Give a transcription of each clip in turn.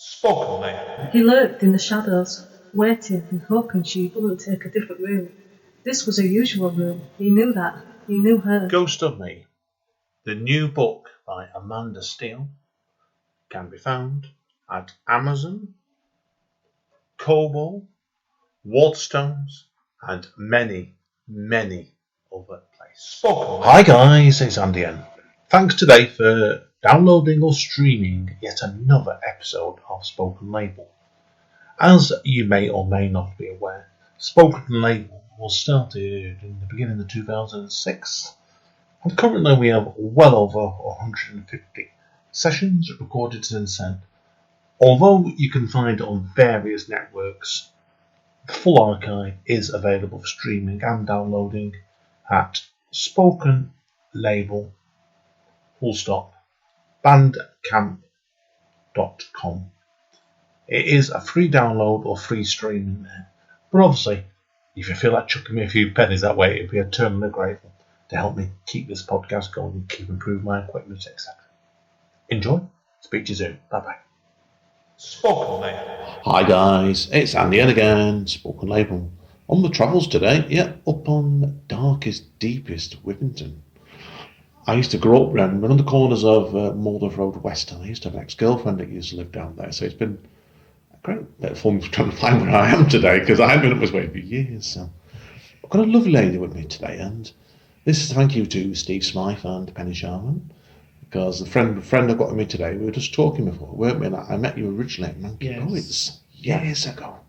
Spoken Label. He lurked in the shadows, waiting and hoping she wouldn't take a different route. This was her usual room. He knew that. He knew her. Ghost of Me. The new book by Amanda Steele can be found at Amazon, Kobo, Waterstones, and many, many other places. Spoken. Hi guys, it's Andy N. Thanks today for downloading or streaming yet another episode of Spoken Label. As you may or may not be aware, Spoken Label was started in the beginning of 2006 and currently we have well over 150 sessions recorded and sent. Although you can find on various networks, the full archive is available for streaming and downloading at Spoken Label full stop bandcamp.com. It is a free download or free streaming there. But obviously, if you feel like chucking me a few pennies that way, it'd be eternally grateful to help me keep this podcast going and keep improving my equipment, etc. Enjoy. Speak to you soon. Bye bye. Spoken Label. Hi guys, it's Andy N again, Spoken Label. On the travels today, yeah, up on darkest, deepest Withington. I used to grow up around of the corners of uh, Mauldeth Road West, and I used to have an ex-girlfriend that used to live down there. So it's been a great bit of fun trying to find where I am today because I haven't been up this way for years. So I've got a lovely lady with me today, and this is thank you to Steve Smythe and Penny Sharman because the friend friend I've got with me today, we were just talking before, weren't we? I met you originally at Monkey Yes. Poets years ago,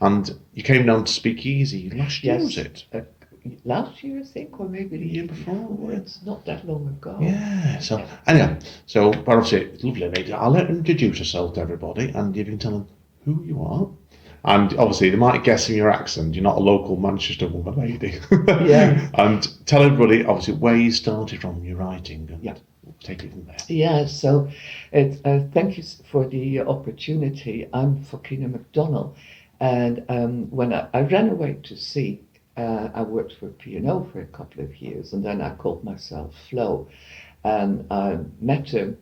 and you came down to Speak Easy last year, was it? Last year, I think, or maybe the year before. It's not that long ago. Yeah. So anyway, so but obviously, it's lovely lady. I'll let her introduce herself to everybody, and you can tell them who you are. And obviously, they might guess from your accent you're not a local Manchester woman lady. Yeah. and tell everybody, obviously, where you started from your writing, and Yeah. we'll take it from there. Yeah, so it, uh, thank you for the opportunity. I'm Fokkina McDonnell. and um, when I, I ran away to sea, uh, I worked for P&O for a couple of years, and then I called myself Flo, and I met a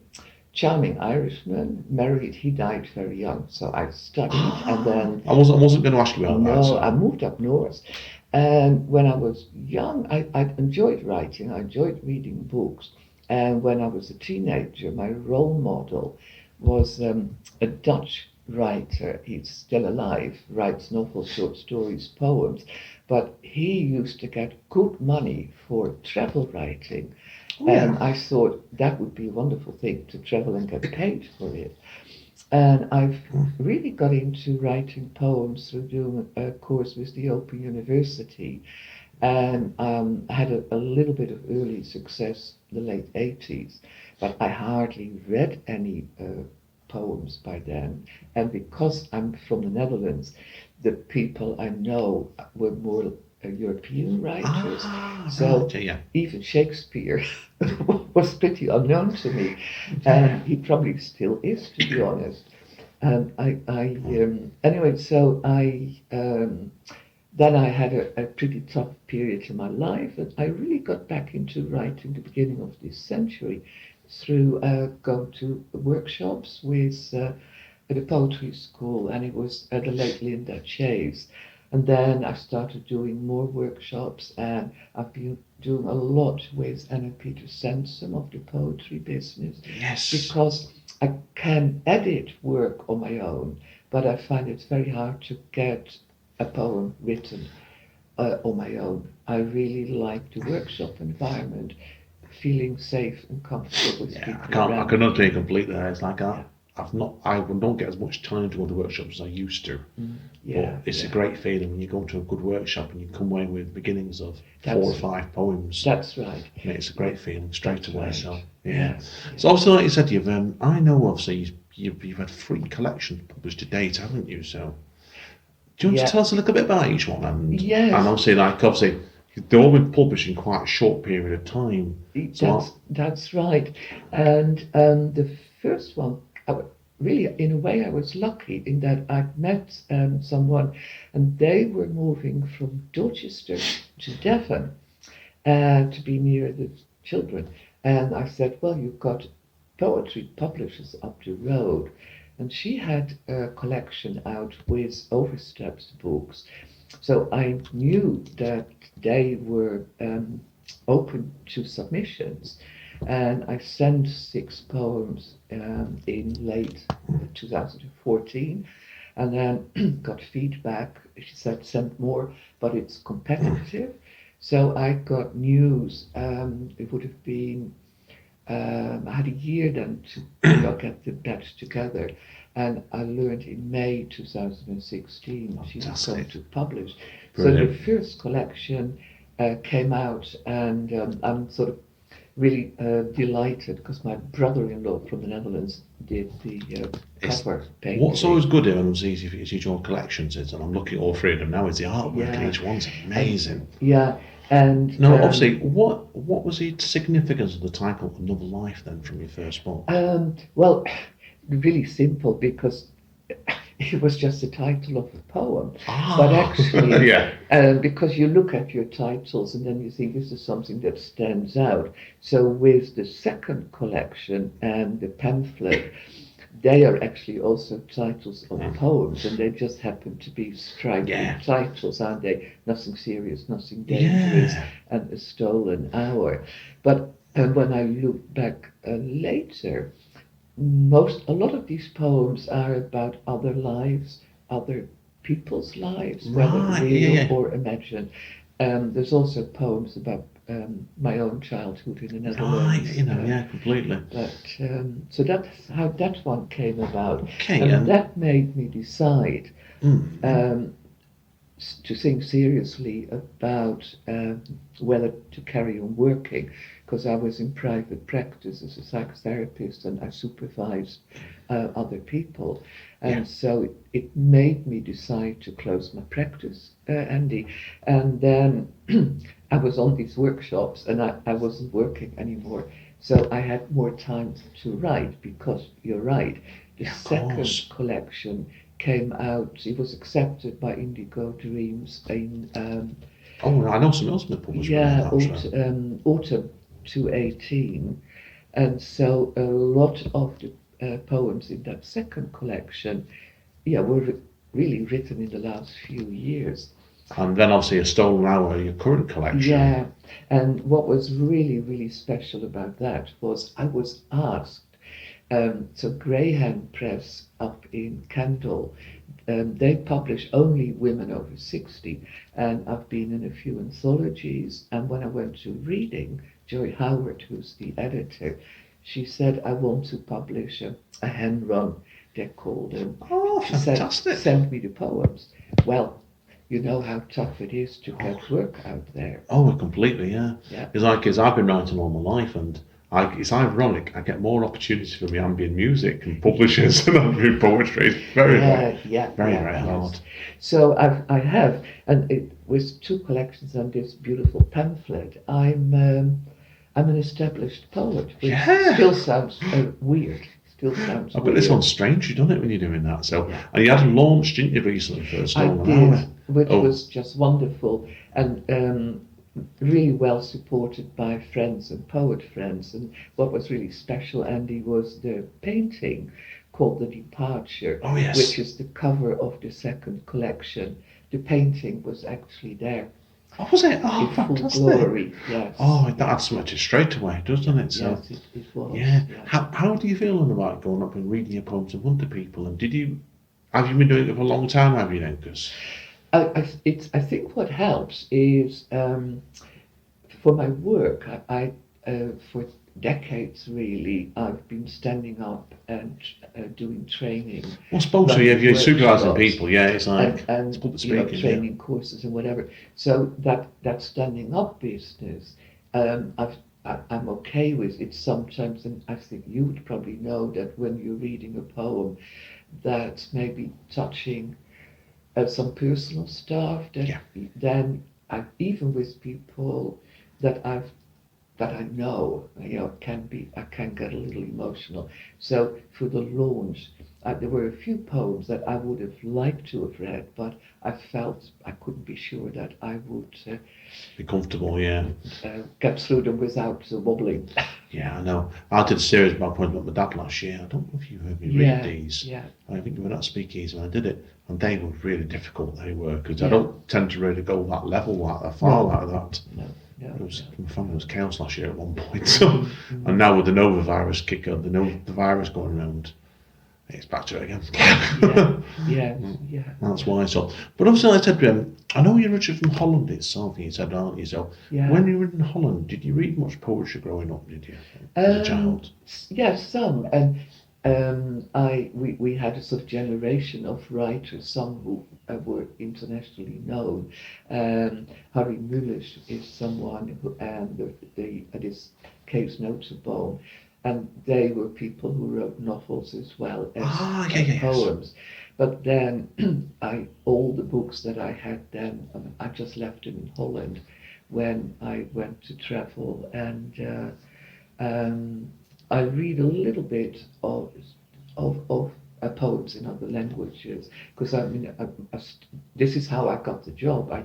charming Irishman, married. He died very young, so I studied, and then I wasn't, I wasn't going to ask you about that. no, so- I moved up north. And when I was young, I, I enjoyed writing, I enjoyed reading books. And when I was a teenager, my role model was um, a Dutch writer. He's still alive, writes novels, short stories, poems. But he used to get good money for travel writing. And I thought that would be a wonderful thing to travel and get paid for it. And I've really got into writing poems through doing a course with the Open University and um, had a, a little bit of early success in the late 80s, but I hardly read any uh, poems by then. And because I'm from the Netherlands, the people I know were more uh, European writers. Ah, So- yeah. Even Shakespeare was pretty unknown to me, and he probably still is, to be honest. And I, I um, anyway, so I um, then I had a, a pretty tough period in my life, and I really got back into writing the beginning of this century through uh, going to workshops with uh, at a poetry school, and it was at the late Linda Chase. And then I started doing more workshops, and I've been doing a lot with Anna Peter Sansom of the poetry business Yes. because I can edit work on my own, but I find it very hard to get a poem written uh, on my own. I really like the workshop environment, feeling safe and comfortable with Yeah, I can't. I can understand completely. It's like I, I've not. I don't get as much time to go to workshops as I used to. Yeah, but it's yeah. a great feeling when you go to a good workshop and you come away with beginnings of four or five poems. That's right. And it's a great feeling straight away. right. So yeah. Yeah. So obviously, like you said, you've um, I know obviously you've, you've, you've had three collections published to date, haven't you? So do you want Yeah. to tell us a little bit about each one? And Yes. and obviously, like obviously, they've all been published in quite a short period of time. So That's, that's right. And um, the first one, I really, in a way, I was lucky in that I met um, someone and they were moving from Dorchester to Devon uh, to be near the children. And I said, Well, you've got poetry publishers up the road. and she had a collection out with Oversteps books. So I knew that they were um, open to submissions, and I sent six poems um, in late 2014, and then got feedback. She said send more, but it's competitive. So I got news. Um, it would have been um, I had a year then to know, get the batch together, and I learned in May 2016 she was going to publish. So the first collection uh, came out, and um, I'm sort of really uh, delighted because my brother-in-law from the Netherlands did the uh, cover painting. What's always good here and it's easy for you to your collections is, and I'm looking at all three of them now, is the artwork Yeah. in each one's amazing. yeah, and No, um, obviously, what what was the significance of the title Another Life then from your first book? Um, well, really simple because it was just the title of the poem. But actually, yeah, um, because you look at your titles and then you think this is something that stands out. So with the second collection and the pamphlet, they are actually also titles of poems, and they just happen to be striking Yeah. titles, aren't they? Nothing serious, nothing dangerous, yeah, and a stolen hour. But uh, when I look back uh, later, most a lot of these poems are about other lives, other people's lives, whether real yeah, or imagined. Um, there's also poems about um, my own childhood in the Netherlands. right, you know, uh, yeah, completely. But um, so that's how that one came about, Okay, and and that made me decide mm, um, to think seriously about um, whether to carry on working because I was in private practice as a psychotherapist and I supervised uh, other people. And Yeah. so it, it made me decide to close my practice, uh, Andy. And then I was on these workshops and I, I wasn't working anymore. So I had more time to write because you're right. The Yeah, second course. collection came out. It was accepted by Indigo Dreams in um, oh, I know some else been published. yeah aut- um, autumn 2018, and so a lot of the uh, poems in that second collection, yeah, were re- really written in the last few years. And then obviously a stolen hour, your current collection. Yeah, and what was really, really special about that was I was asked. Um, so Grey Hen Press up in Kendal, um, they publish only women over 60, and I've been in a few anthologies. And when I went to reading, Joy Howard, who's the editor, she said, I want to publish a, a hand run. They're called um, Oh, she said, fantastic. send me the poems. Well, you know how tough it is to get work out there. Oh, completely, yeah. Yeah. It's like, as I've been writing all my life, and I, it's ironic, I get more opportunities for my ambient music and publishers than I do poetry. It's very, very, yeah, yeah, very, yeah, very yes. hard. So I've, I have, and it with two collections and this beautiful pamphlet, I'm um, I'm an established poet, which Yeah. still sounds uh, weird. Still sounds. Bet weird. this one's strange, you've done it when you're doing that. So, Yeah. and you had launched, didn't you, recently for I did, which Oh. was just wonderful and um, really well supported by friends and poet friends. And what was really special, Andy, was the painting called The Departure, Oh, yes. which is the cover of the second collection. The painting was actually there Oh, was it? Oh, in fantastic. glory. Yes. Oh, that adds straight away, doesn't it? So, yes, it, it was. yeah. How, how do you feel about going up and reading your poems in front of people? And did you, have you been doing it for a long time, have you then? 'Cause- I, I, it's, I think what helps is um, for my work, I, I uh, for decades really, I've been standing up and uh, doing training well, I suppose so, Like yeah, if you're supervising people, yeah, it's like, and, and you know, speaking. yeah. training courses and whatever. So that that standing up business, um, I've, I, I'm okay with it sometimes, and I think you would probably know that when you're reading a poem, that maybe touching uh, some personal stuff. That Yeah. then I even with people that I've that I know, you know, can be I can get a little emotional. So for the launch, uh, there were a few poems that I would have liked to have read, but I felt I couldn't be sure that I would uh, Be comfortable, yeah. uh, get through them without uh, wobbling. Yeah, I know. I did a series about poems my dad last year. I don't know if you heard me yeah, read these. yeah, I think we were at Speakeasy when I did it, and they were really difficult. They were because I don't tend to really go that level, like that far No. like that. no, no. It was my family was chaos last year at one point. So, and now with the Nova virus up, the Nova the virus going around, it's back to it again. yeah, yeah, yeah. That's why. So, but obviously, like I said, um, I know you're originally from Holland itself. You said, aren't you? So, Yeah. when you were in Holland, did you read much poetry growing up? Did you, as a Um, child? Yes, some. And um, I we, we had a sort of generation of writers, some who uh, were internationally known. Um, Harry Mulisch is someone who, and the, the it is Cees Nooteboom, and they were people who wrote novels as well as Ah, yeah, yeah, yes. poems. But then I all the books that I had then um, I just left them in Holland when I went to travel and. Uh, um, I read a little bit of of, of uh, poems in other languages because I mean I, I this is how I got the job. I,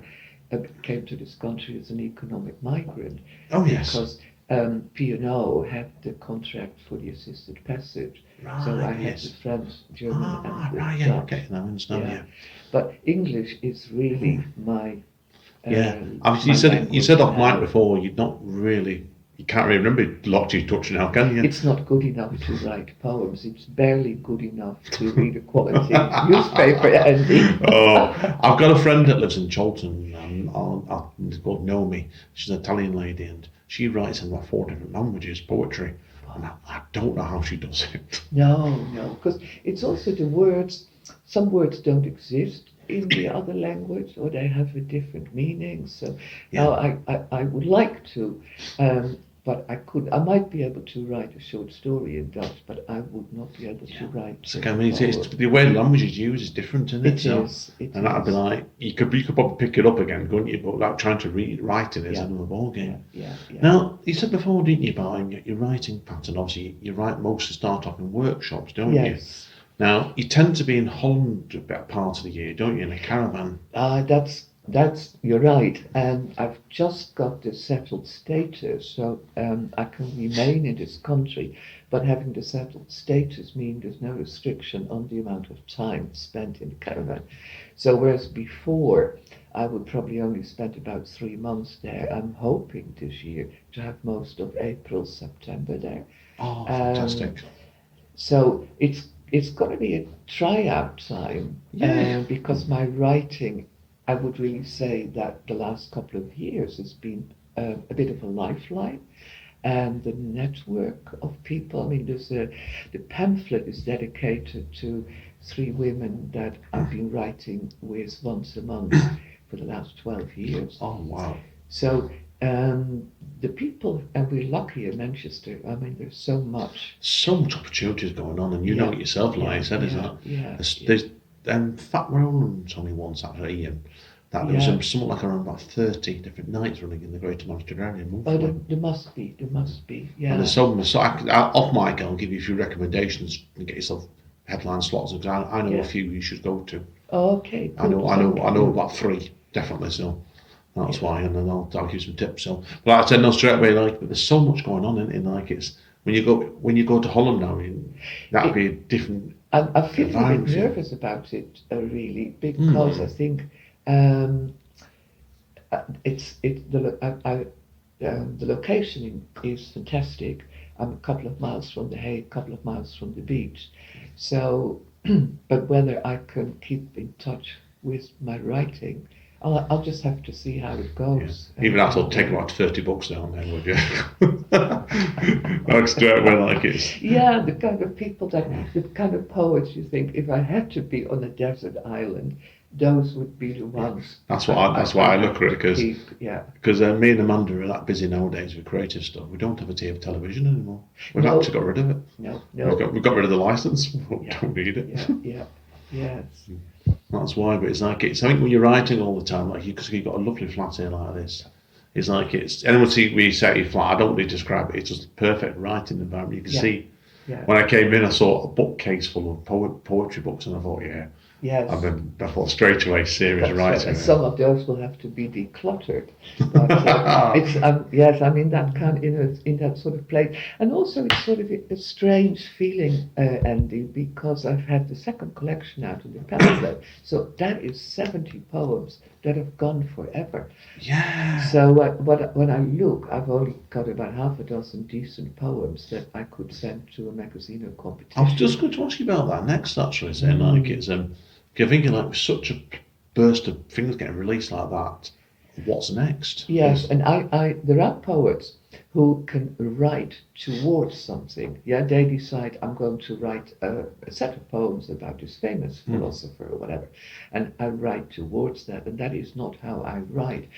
I came to this country as an economic migrant Oh yes. because um, P&O had the contract for the assisted passage, right. so I had yes. the French, German, Ah, and the right. Yeah. Okay. Now I understand. Yeah. Yeah. But English is really my Yeah. um, Obviously, you said you said off mic before. You're not really. You can't really remember a lot you touched now, can you? It's not good enough to write poems. It's barely good enough to read a quality newspaper, Andy. oh, I've got a friend that lives in Chorlton. Um, I'll, I'll, it's called Naomi. She's an Italian lady, and she writes in four different languages poetry. And I, I don't know how she does it. No, no, because it's also the words. Some words don't exist in the other language, or they have a different meaning. So now I, I, I would like to, um, but I could. I might be able to write a short story in Dutch, but I would not be able to write. It's a like, I mean, it's, it's, the way language is used is different, isn't it? It So- is. It And that'd be like you could you could probably pick it up again, couldn't you? But without trying to read writing is Yeah. another ball game. Yeah, yeah, yeah. Now you said before, didn't you, about your, your writing pattern? Obviously, you write mostly start off in workshops, don't you? yes. Now you tend to be in Holland a part of the year, don't you, in a caravan? Uh, that's that's you're right, and I've just got the settled status, so um, I can remain in this country. But having the settled status means there's no restriction on the amount of time spent in the caravan. So whereas before I would probably only spend about three months there, I'm hoping this year to have most of April, September there. Oh, Um, fantastic! So it's it's going to be a tryout time Yeah. uh, because my writing, I would really say that the last couple of years has been uh, a bit of a lifeline. And the network of people. I mean, there's a the pamphlet is dedicated to three women that I've been writing with once a month for the last twelve years. Oh wow! So um, the people, and we're lucky in Manchester. I mean, there's so much. So much opportunities going on, and you know it yourself, like Yeah, isn't yeah? Yeah. There's, yeah. there's um, Fat Roland's only one Saturday, and that there was Yeah. something like around about thirty different nights running in the Greater Manchester area Oh, there, there must be. There must be. Yeah. And there's some, so I, I, off mic, I'll give you a few recommendations and get yourself headline slots because I, I know Yeah. a few you should go to. Oh, okay. I know, I know. I know about three definitely. So that's why, and then I'll, I'll give you some tips. So, but like I said no straight away, like, but there's so much going on in, in like it's when you go when you go to Holland now, you, that'd be a different. I'm, I'm feeling a bit nervous about it, uh, really, because Mm. I think um, uh, it's it the I, I, um, the location is fantastic. I'm a couple of miles from the Hague, a couple of miles from the beach. So, but whether I can keep in touch with my writing, I'll, I'll just have to see how it goes. Even that'll take about thirty bucks down there, would you? like straight away, like it's. Yeah, the kind of people that, the kind of poets you think, if I had to be on a desert island, those would be the ones. That's what I, that's why I look at it because yeah. because uh, me and Amanda are that busy nowadays with creative stuff. We don't have a TV television anymore. We've No. actually got rid of it. No, We've got, we've got rid of the license. We Yeah. don't need it. Yeah, yeah, yes. That's why. But it's like it's. I think when you're writing all the time, like you, because you've got a lovely flat here like this. It's like it's. Anyone see we say flat? I don't really describe it. It's just perfect writing environment. You can Yeah. see yeah. When I came in, I saw a bookcase full of poet, poetry books, and I thought, yeah. Yes. And then I thought straight away, serious That's writing. And some of those will have to be decluttered. But, uh, it's um, yes, I'm in that kind in a, in that sort of place, and also it's sort of a, strange feeling, uh, Andy, because I've had the second collection out of the pamphlet. So that is seventy poems that have gone forever. yeah. So uh, what, when I look, I've only got about half a dozen decent poems that I could send to a magazine or competition. I was just going to ask you about that next, actually, saying like it's um, you're thinking like such a burst of things getting released like that. What's next? Yes, and I, I, there are poets who can write towards something. Yeah, they decide I'm going to write a, a set of poems about this famous Hmm. philosopher or whatever, and I write towards that. And that is not how I write.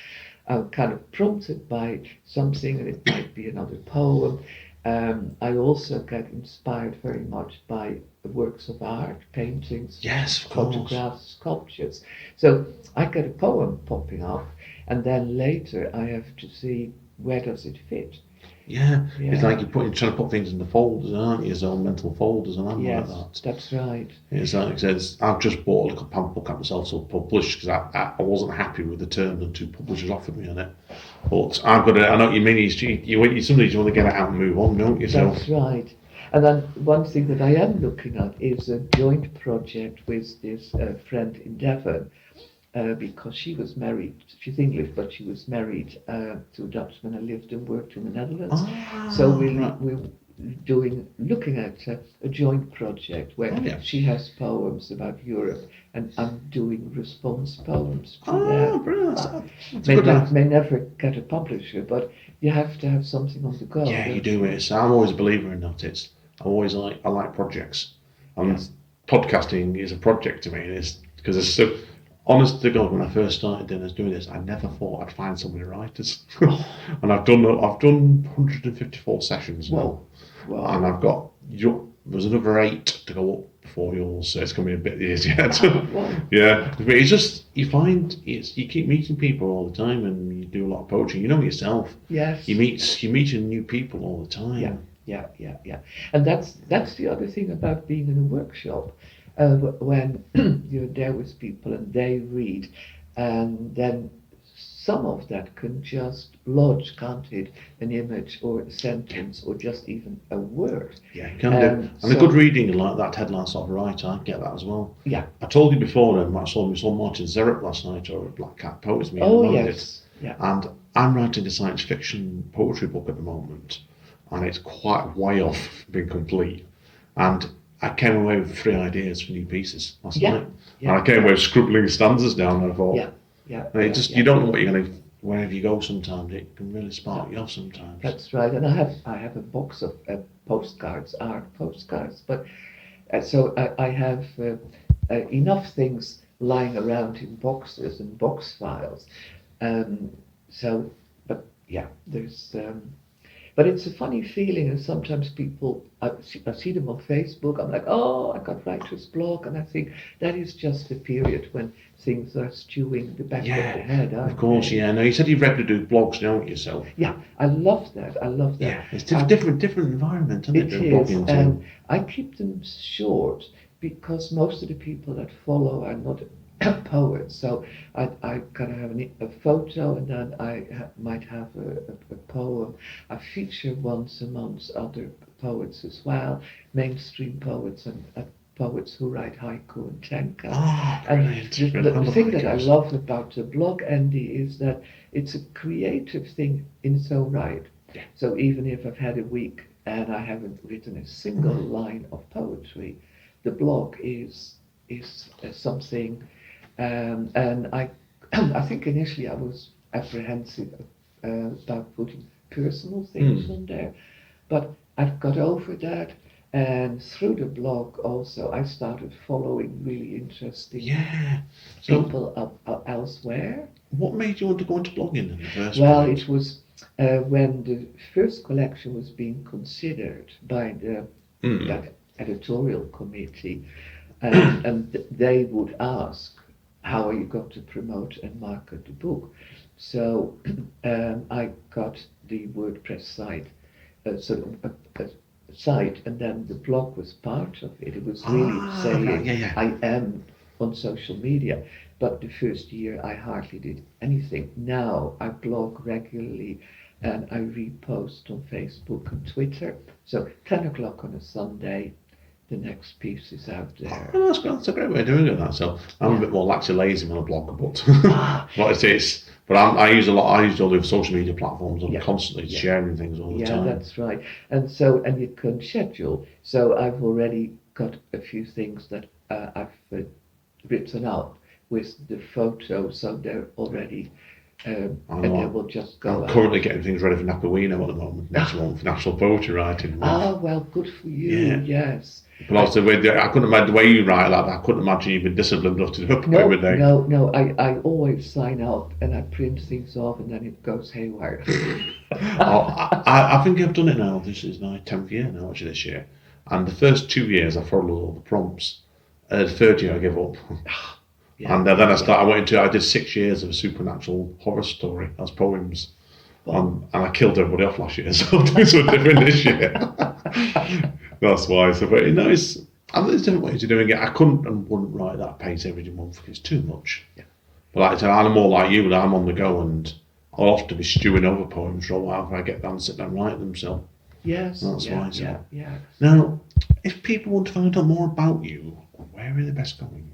I'm kind of prompted by something, and it might be another poem. Um, I also get inspired very much by works of art, paintings, Yes, of course. photographs, sculptures. So I get a poem popping up, and then later I have to see where does it fit. Yeah. It's like you're putting, trying to put things into folders, aren't you? Own mental folders and yes, like that. that's right. It's like it says, I've just bought a little pamphlet book at myself to publish because I, I, wasn't happy with the term the two publishers offered me on it. But I've got to, I know what you mean, you, you, you, sometimes you want to get it out and move on, don't you? So, That's right. And then one thing that I am looking at is a joint project with this uh, friend in Devon, uh, because she was married. She's English, but she was married uh, to a Dutchman and lived and worked in the Netherlands. Ah, So we right. we're doing looking at uh, a joint project where Oh, yeah. she has poems about Europe and I'm doing response poems. to Ah, that. That's, that's May, good. not, may never get a publisher, but you have to have something on the go. Yeah, you do it. So I'm always a believer in that. It's I always like I like projects, and podcasting is a project to me. And it's because it's so. Honest to God, when I first started doing this, doing this, I never thought I'd find so many writers, and I've done I've done 154 sessions now, Wow. and I've got you. There's another eight to go up before yours, so it's going to be a bit easier. Wow. yeah, but it's just you find it's you keep meeting people all the time, and you do a lot of poetry. You know yourself. Yes. You meet you meeting new people all the time. Yeah, yeah, yeah, yeah. And that's that's the other thing about being in a workshop, uh, when you're there with people and they read, and then some of that can just lodge, can't it, an image or a sentence or just even a word. Yeah, can Um, do. And so- a good reading like that headline sort of writer, I get that as well. Yeah. I told you before, um, I saw, we saw Martin Zerek last night or Black Cat Poets Meeting. Oh yes, yeah. And I'm writing a science fiction poetry book at the moment, and it's quite way off being complete. And I came away with three ideas for new pieces last Yeah, night. yeah. And I came away with scribbling stanzas down, and I thought, Yeah, yeah. and it yeah, just you don't know what you're going to. Wherever you go, sometimes it can really spark you off. Sometimes. That's right, and I have I have a box of uh, postcards, art postcards, but uh, so I, I have uh, uh, enough things lying around in boxes and box files. Um, so, but yeah, there's. Um, but it's a funny feeling, and sometimes people, I see, I see them on Facebook. I'm like, oh, I got writer's block, and I think that is just the period when things are stewing the back Yeah, of the head. Of course, they? yeah. No, you said you to do blogs, don't you, yourself? Yeah, I love that. I love that. Yeah, it's diff- Um, different, different environment, isn't it? It is, blog into? and I keep them short because most of the people that follow are not poets. So I I kind of have an, a photo, and then I ha- might have a, a, a poem. I feature once a month other poets as well, mainstream poets and uh, poets who write haiku and tanka. Ah, And brilliant. the, the thing that I love about the blog, Andy, is that it's a creative thing in its own right. Yeah. So even if I've had a week and I haven't written a single line of poetry, the blog is is uh, something. Um, and I, I think initially I was apprehensive uh, about putting personal things Hmm. on there, but I've got over that. And through the blog also, I started following really interesting Yeah. So, people up, up elsewhere. what made you want to go into blogging in the first Well, place? it was uh, when the first collection was being considered by the Mm. Editorial committee, and, and they would ask, "How are you going to promote and market the book?" So um, I got the WordPress site, uh, sort of a, a site, and then the blog was part of it. It was really Ah, saying, yeah, yeah. I am on social media. But the first year, I hardly did anything. Now I blog regularly and I repost on Facebook and Twitter. So 10 o'clock on a Sunday, the next piece is out there. Oh, that's, that's a great way of doing it. That so I'm a bit more laxy lazy when I blog, but Ah. what it is. But I'm, I use a lot. I use all the social media platforms. I'm Yeah. constantly Yeah. sharing things all the time. Yeah, that's right. And so, and you can schedule. So I've already got a few things that uh, I've uh, written up with the photo, so they're already, um, and know. they will just go I'm out. currently getting things ready for NaPoWriMo at the moment. Next month, National Poetry Writing. Month. Ah, well, good for you. Yeah. Yes. But also, with the, I couldn't imagine the way you write like that. I couldn't imagine you being disciplined enough to do poem No, no, no. I, I always sign up and I print things off and then it goes haywire. Oh, I, I- think I've done it now. This is my tenth year now, actually, this year. And the first two years, I followed all the prompts. Uh, the third year, I gave up. Yeah. And uh, then I started. I went into. I did six years of a supernatural horror story as poems, um, and I killed everybody off last year. So I'm doing something different this year. That's why. So, but you know, it's. And there's different ways of doing it. I couldn't and wouldn't write that pace every month. It's too much. Yeah. But like I said, I'm more like you. and I'm on the go, and I'll often be stewing over poems for a while if I get down and sit down and write them. So yes. That's yeah, why, so- yeah, yeah. now, if people want to find out more about you, where are they best going?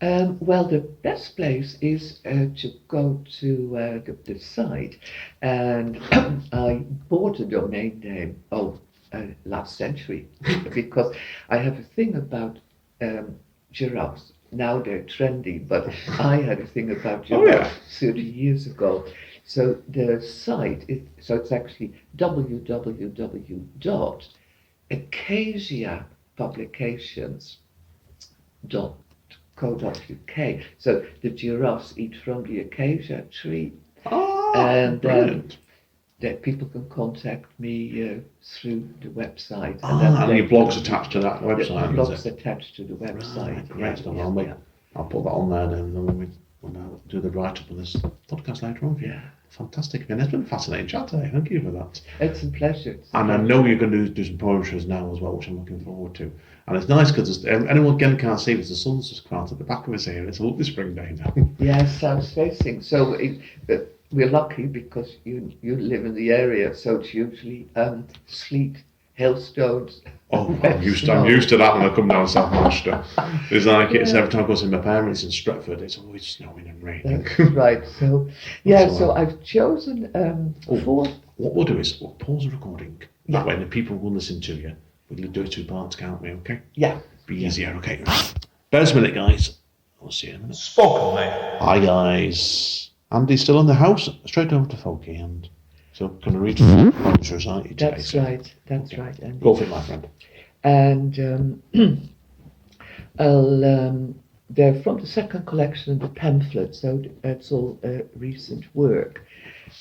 Um, well, the best place is uh, to go to uh, the, the site, and I bought a domain name oh uh, last century because I have a thing about um, giraffes. Now they're trendy, but I had a thing about Oh, giraffes yeah. 30 years ago. So the site is so it's actually www.acaciapublications.co.uk. So the giraffes eat from the acacia tree. Oh, And, um, brilliant. That people can contact me uh, through the website. Ah, and they your blog's attached to that website, is blog's attached to the website. Right, great yeah, yeah, I'll, make, yeah. I'll put that on there and then when we when I do the write up of this podcast later on. Yeah. Fantastic. And it's been a fascinating chat today. Thank you for that. It's a pleasure. It's a And I know you're going to do, do some poetry now as well, which I'm looking forward to. And it's nice because anyone again can't see this. The sun's just come out at the back of us here. It's a lovely spring day now. Yes, south facing. So it, but we're lucky because you you live in the area, so it's usually um, sleet, hailstones. Oh, I'm used, to. I'm used to that when I come down South Manchester. It's like it's every time I go see my parents in Stretford, it's always snowing and raining. That's right. So yeah, so all I've chosen um, Oh. four. what we'll do is we'll pause the recording. Yeah. That way the people will listen to you. We'll do it two parts, can't we? Okay? Yeah. Be easier, okay? Bear us a minute, guys. We'll see you in a minute. Spoken Label. Hi, guys. Andy's still in the house. Straight over to Folky and so can to read from Lawrence Society today. That's right. That's Okay. right. And Go for it, my friend. and um, I'll, um, they're from the second collection of the pamphlet, so it's all uh, recent work.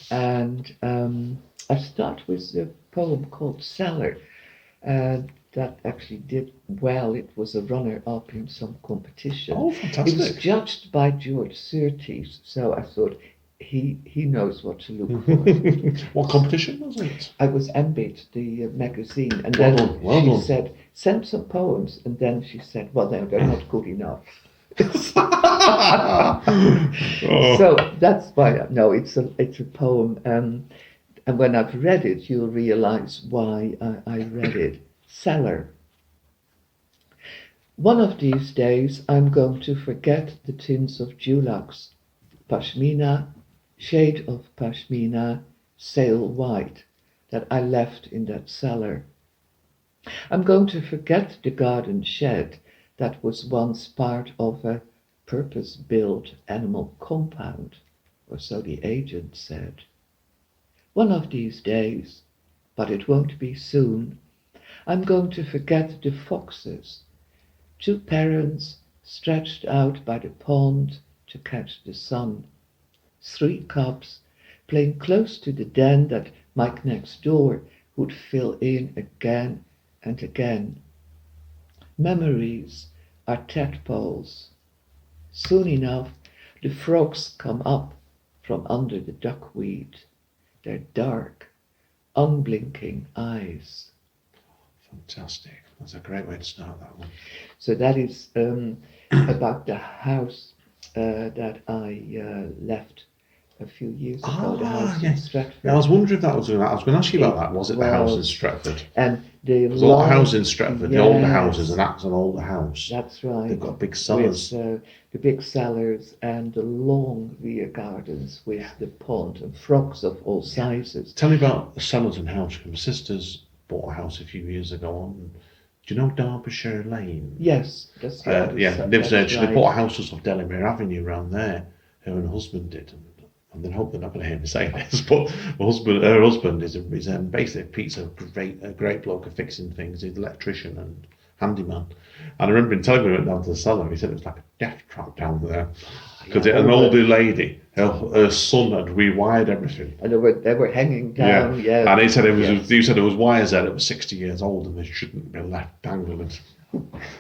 And um, I start with a poem called Cellar, and that actually did well. It was a runner-up in some competition. Oh, fantastic! It was judged by George Szirtes, so I thought he he knows what to look for. what competition was it? I was Embit, the uh, magazine, and then done, well she done. said, "Send some poems," and then she said, "Well, they're, they're not good enough." Oh. So that's why. No, it's a it's a poem, um, and when I've read it, you'll realise why I, I read it. Cellar. One of these days, I'm going to forget the tints of dulux, pashmina, shade of pashmina, sail white, that I left in that cellar. I'm going to forget the garden shed that was once part of a purpose built animal compound, or so the agent said. One of these days, but it won't be soon, I'm going to forget the foxes, two parents stretched out by the pond to catch the sun, three cubs playing close to the den that Mike next door would fill in again and again. Memories are tadpoles. Soon enough, the frogs come up from under the duckweed, their dark, unblinking eyes. Fantastic. That's a great way to start that one. So that is um, about the house uh, that I uh, left a few years ago. the Ah, house in. Stretford. Yeah, I was wondering if that was. about. I was going to ask you about that. Was it the house in Stretford? and the There's a lot of houses in Stretford. The older houses, and that's an older house. That's right. They've got big cellars. With uh, the big cellars and the long rear gardens with the pond and frogs of all sizes. Tell me about the Somerton house. My sister's bought a house a few years ago on. Do you know Derbyshire Lane? Yes, that's the Uh, yeah, lives there. She bought a house just off Delamere Avenue around there. Her and her husband did. And, and then hope they're not going to hear me say this, but my husband, her husband is, a, is um, basically Pete's a great, a great bloke at fixing things. He's an electrician and handyman. And I remember him telling me when we went down to the cellar, he said it was like a death trap down there because Yeah, an older lady, her, her son had rewired everything. And they were they were hanging down. Yeah, And he said it was. Yes. He said it was wires there that were sixty years old and they shouldn't be left dangling.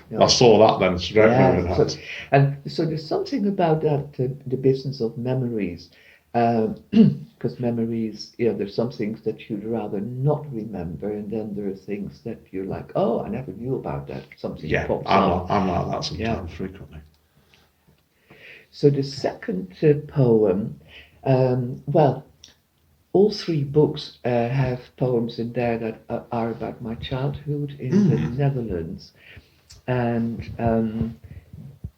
No. I saw that then straight Yeah, so- And so there's something about that, uh, the business of memories, because memories, you know, there's some things that you'd rather not remember, and then there are things that you're like, oh, I never knew about that. Something Yeah, pops I'm, up. like, I'm like that sometimes, Yeah. frequently. So the second uh, poem, um, well, all three books uh, have poems in there that are, are about my childhood in the Netherlands, and um,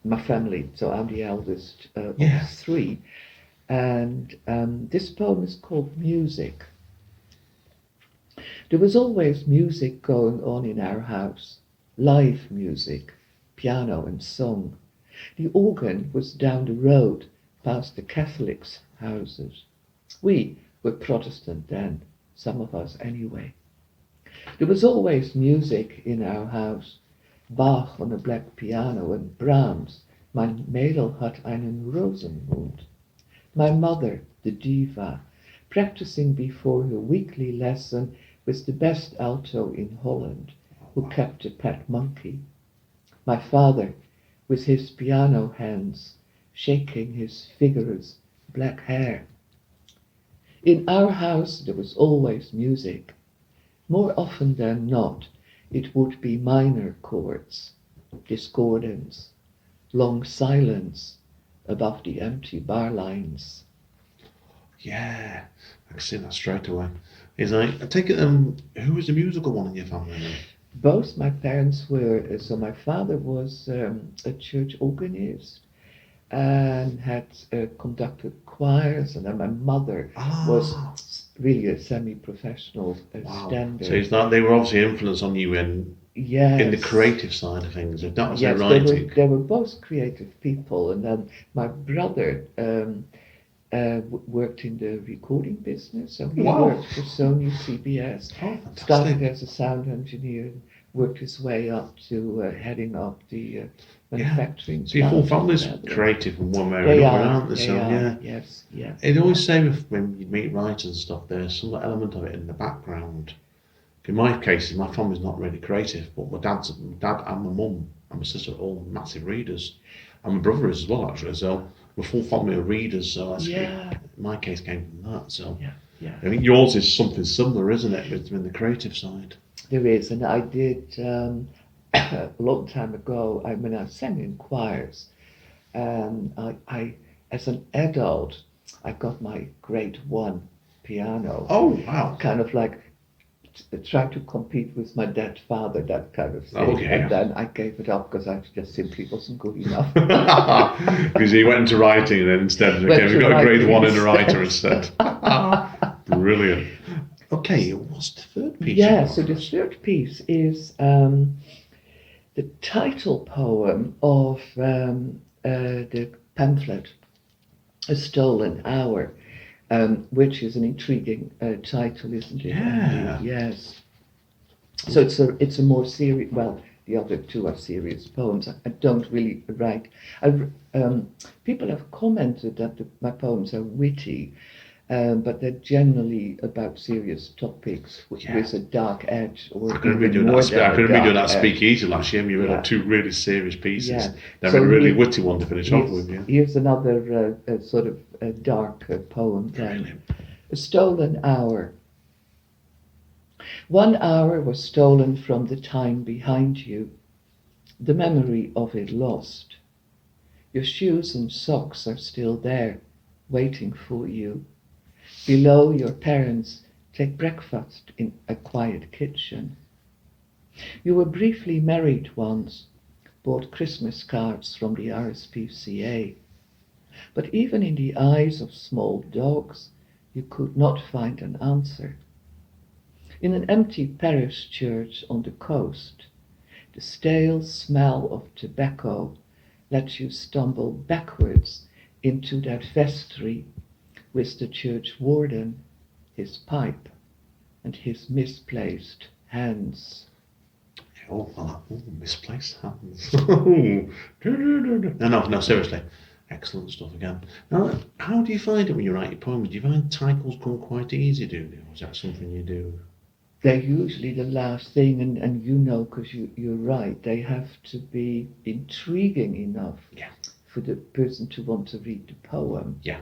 my family. So I'm the eldest uh, Yeah. of three, and um, this poem is called Music. There was always music going on in our house, live music, piano and song. The organ was down the road past the Catholics' houses. We were Protestant then, some of us anyway. There was always music in our house. Bach on a black piano and Brahms, Mein Mädel hat einen Rosenmund. My mother, the diva, practicing before her weekly lesson with the best alto in Holland, who kept a pet monkey. My father, with his piano hands, shaking his vigorous black hair. In our house there was always music. More often than not, it would be minor chords, discordance, long silence above the empty bar lines. Yeah, I can see that straight away. Is like, I take it, um, who was the musical one in your family? then? Both my parents were, uh, so my father was um, a church organist and had uh, conducted choirs, and then my mother was Ah. s- really a semi-professional uh, Wow. standard. So it's not, they were obviously influenced on you in, yes. in the creative side of things. If that was yes, their they were, they were both creative people, and then my brother um, uh, worked in the recording business, so he Wow. worked for Sony CBS. Oh, Started as a sound engineer, worked his way up to uh, heading up the uh, manufacturing. So your whole family's creative in one way or another, are, aren't they? they So, are, yeah. Yes, yeah. It always say if, when you meet writers and stuff, there's some element of it in the background. In my case, my family's not really creative, but my dad's my dad and my mum and my sister are all massive readers, and my brother is as well actually. So we're full family of readers. So that's Yeah. my case came from that. So Yeah, yeah. I think yours is something similar, isn't it, with, with the creative side? There is, and I did um, a long time ago. I mean, I sang in choirs, and I, I, as an adult, I got my grade one piano. Oh wow! Kind of like t- trying to compete with my dead father, that kind of thing. Okay. And then I gave it up because I just simply wasn't good enough. Because he went into writing and then instead Went okay, we to got a grade writing one in a instead. writer instead. Brilliant. Okay, what's the third piece? Yeah, you've so the third piece is um, the title poem of um, uh, the pamphlet, A Stolen Hour, um, which is an intriguing uh, title, isn't it? Yeah. Andy? Yes. So it's a it's a more serious. Well, the other two are serious poems. I, I don't really write. I, um, people have commented that the, my poems are witty, um, but they're generally about serious topics with, Yeah. with a dark edge or I can remember doing that. I can remember doing that speakeasy last year. and You read Yeah. two really serious pieces. Yeah. Then So a really here- witty one to finish off with. Yeah. here's another uh, uh, sort of uh, dark uh, poem. then. A stolen hour. One hour was stolen from the time behind you, the memory of it lost. Your shoes and socks are still there, waiting for you. Below, your parents take breakfast in a quiet kitchen. You were briefly married once, bought Christmas cards from the RSPCA. But even in the eyes of small dogs, you could not find an answer. In an empty parish church on the coast, the stale smell of tobacco lets you stumble backwards into that vestry with the church warden, his pipe, and his misplaced hands. Oh, well, oh, misplaced hands. no, no, no, seriously. Excellent stuff again. Now, how do you find it when you write your poems? Do you find titles come quite easy, do you? Or is that something you do? They're usually the last thing, and, and you know, because you, you're right, they have to be intriguing enough Yeah. for the person to want to read the poem. Yeah.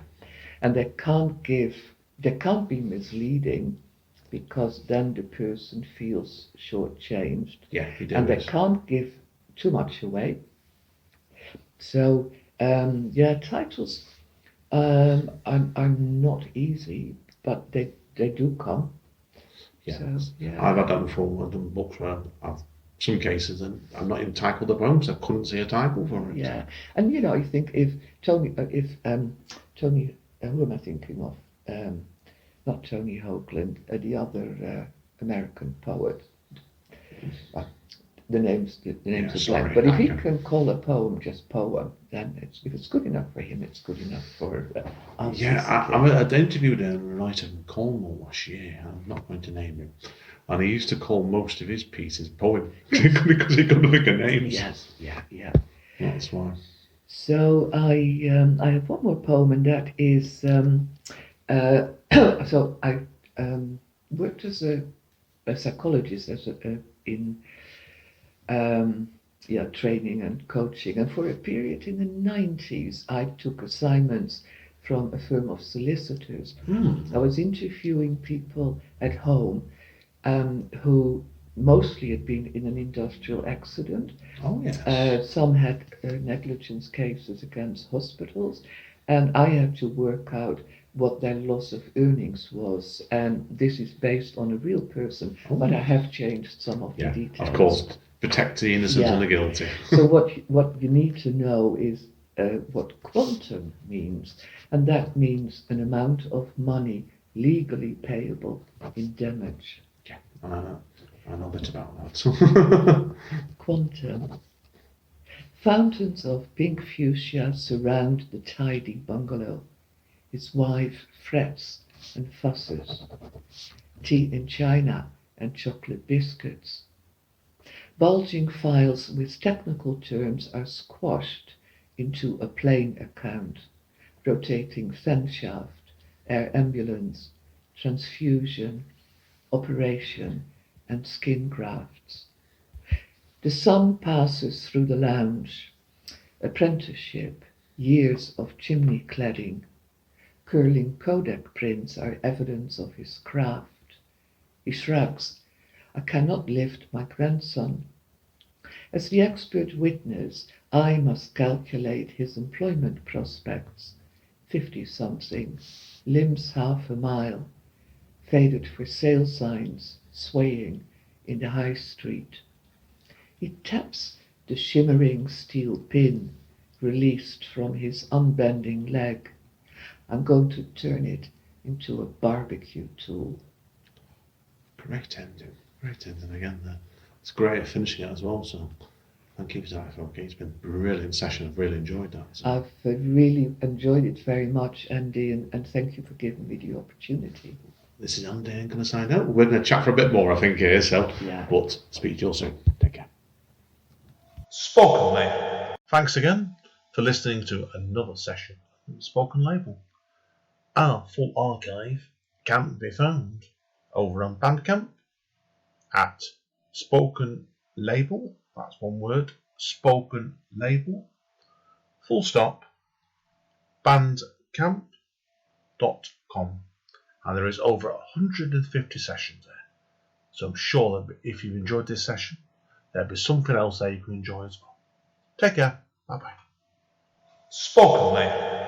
And they can't give, they can't be misleading because then the person feels shortchanged. Yeah, you and they can't give too much away. So um, yeah, titles um, are, are not easy, but they they do come. Yeah. So, yeah. I've had that before. I've done books where I've some cases and I'm not even titled the poem because I couldn't see a title for it. Yeah, and you know, I think if Tony, uh, if um, Tony, who am I thinking of? Um, not Tony Hoagland, uh, the other uh, American poet. Uh, the names, the, the names Yeah, are sorry, blank. But if he okay. can call a poem just poem, then it's if it's good enough for him, it's good enough for uh, us. Yeah, I, I, I interviewed a writer from Cornwall last year. I'm not going to name him. And he used to call most of his pieces poem because he couldn't think of names. Yes, yeah, yeah. That's why. So I um, I have one more poem, and that is um, uh, so I um, worked as a, a psychologist as a, uh, in um, yeah training and coaching, and for a period in the nineties, I took assignments from a firm of solicitors. Hmm. I was interviewing people at home um, who mostly had been in an industrial accident Oh, yes. uh, some had uh, negligence cases against hospitals, and I had to work out what their loss of earnings was. And this is based on a real person, but I have changed some of yeah, the details. of course. Protect the innocent Yeah. and the guilty. so what you- what you need to know is uh, what quantum means, and that means an amount of money legally payable in damage. Yeah, uh, I know a bit about that. Quantum. Fountains of pink fuchsia surround the tidy bungalow. His wife frets and fusses. Tea in china and chocolate biscuits. Bulging files with technical terms are squashed into a plain account. Rotating fan shaft, air ambulance, transfusion, operation, and skin grafts. The sun passes through the lounge. Apprenticeship, years of chimney cladding. Curling Kodak prints are evidence of his craft. He shrugs. I cannot lift my grandson. As the expert witness, I must calculate his employment prospects. Fifty something, limbs half a mile, faded for sale signs, swaying in the high street. He taps the shimmering steel pin released from his unbending leg. I'm going to turn it into a barbecue tool. great ending. Great ending again there. It's great at finishing it as well, so thank you for that, okay. It's been a brilliant session. I've really enjoyed that. So. I've really enjoyed it very much, Andy, and, and thank you for giving me the opportunity. This is Andy. I'm going to sign out. We're going to chat for a bit more, I think, here. So, Yeah. but speak to you all soon. Take care. Spoken Label. Thanks again for listening to another session of Spoken Label. Our full archive can be found over on Bandcamp at Spoken Label. That's one word. Spoken Label. Full stop. Bandcamp.com. And there is over 150 sessions there. So I'm sure that if you've enjoyed this session, there'll be something else there you can enjoy as well. Take care. Bye bye. Spoken Label.